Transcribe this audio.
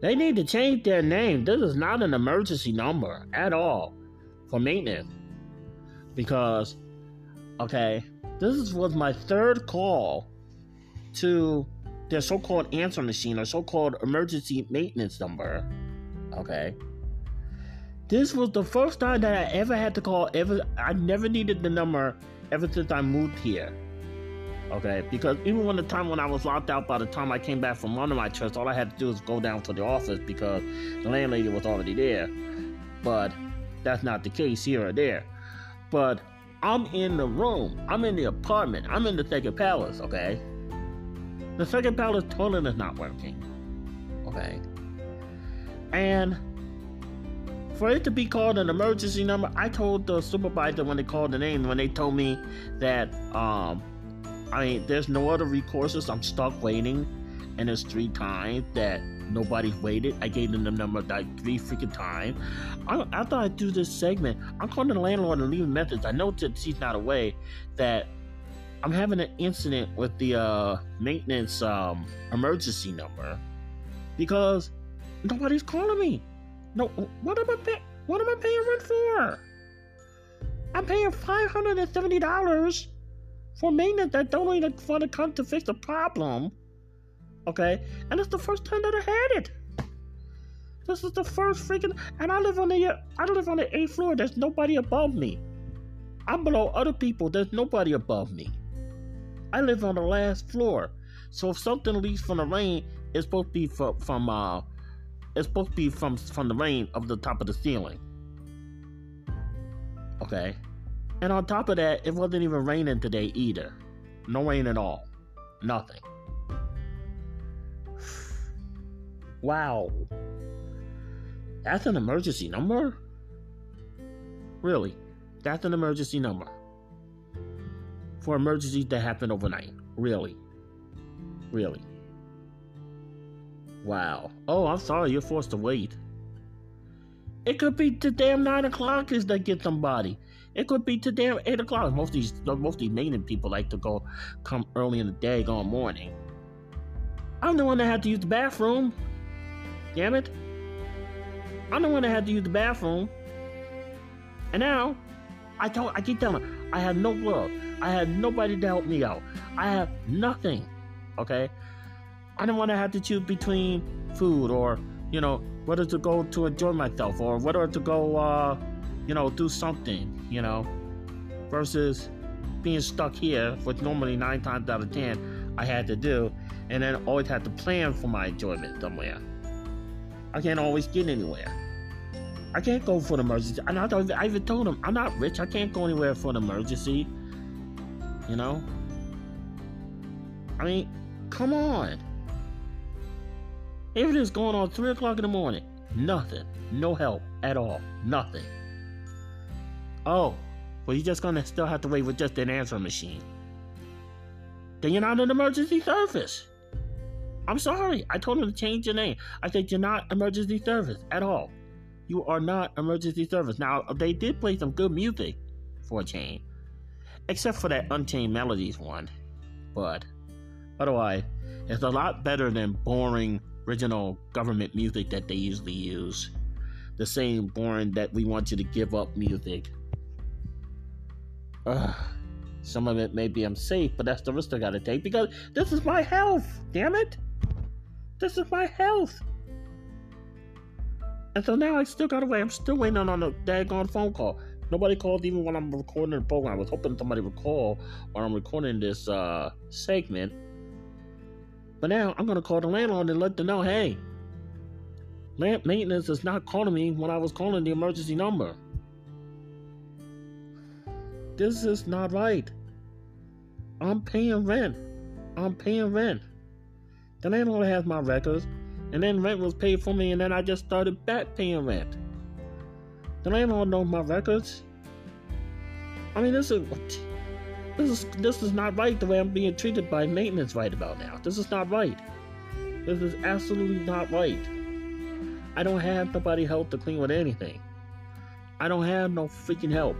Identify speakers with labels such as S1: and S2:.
S1: They need to change their name. This is not an emergency number at all for maintenance. Because, okay, this was my third call to their so called answer machine or so called emergency maintenance number. Okay. This was the first time that I ever had to call ever I never needed the number ever since I moved here. Okay, because even when the time when I was locked out by the time I came back from of my trips, all I had to do was go down to the office because the landlady was already there. But that's not the case here or there. But I'm in the room. I'm in the apartment. I'm in the second palace, okay? The second palace toilet is not working. Okay. And for it to be called an emergency number, I told the supervisor when they called the name, when they told me that, um, I mean, there's no other recourses. I'm stuck waiting, and it's three times that nobody's waited. I gave them the number like three freaking times. After I do this segment, I'm calling the landlord and leaving message. I know that she's not away, that I'm having an incident with the uh, maintenance um, emergency number because nobody's calling me. No, what am I paying? What am I paying rent for? I'm paying five hundred and seventy dollars for maintenance that don't even want to come to fix the problem. Okay, and it's the first time that I had it. This is the first freaking, and I live on the I live on the eighth floor. There's nobody above me. I'm below other people. There's nobody above me. I live on the last floor, so if something leaks from the rain, it's supposed to be from, from uh, it's supposed to be from from the rain of the top of the ceiling. Okay. And on top of that, it wasn't even raining today either. No rain at all. Nothing. Wow. That's an emergency number? Really? That's an emergency number. For emergencies that happen overnight. Really? Really? Wow. Oh, I'm sorry, you're forced to wait. It could be to damn nine o'clock is they get somebody. It could be to damn eight o'clock. Most of these most of these maintenance people like to go come early in the day, go morning. I'm the one that had to use the bathroom. Damn it. I'm the one that had to use the bathroom. And now I told I keep telling her, I have no love. I had nobody to help me out. I have nothing. Okay? I didn't want to have to choose between food or, you know, whether to go to enjoy myself or whether to go, uh, you know, do something, you know, versus being stuck here, which normally nine times out of ten I had to do, and then always had to plan for my enjoyment somewhere. I can't always get anywhere. I can't go for an emergency. And I, I even told him, I'm not rich. I can't go anywhere for an emergency. You know? I mean, come on. Everything's going on 3 o'clock in the morning. Nothing. No help at all. Nothing. Oh, well, you're just gonna still have to wait with just an answer machine. Then you're not an emergency service. I'm sorry. I told him to change your name. I said you're not emergency service at all. You are not emergency service. Now they did play some good music for a change, except for that Unchained Melodies one. But otherwise, it's a lot better than boring original government music that they usually use. The same boring that we want you to give up music. Ugh. Some of it maybe I'm safe, but that's the risk I gotta take because this is my health. Damn it! This is my health. And so now I still gotta wait. I'm still waiting on a daggone phone call. Nobody called even when I'm recording the program. I was hoping somebody would call while I'm recording this uh, segment. But now I'm gonna call the landlord and let them know, hey, land maintenance is not calling me when I was calling the emergency number. This is not right. I'm paying rent. I'm paying rent. The landlord has my records, and then rent was paid for me, and then I just started back paying rent. The landlord knows my records. I mean, this is this is this is not right the way I'm being treated by maintenance right about now. This is not right. This is absolutely not right. I don't have nobody help to clean with anything. I don't have no freaking help.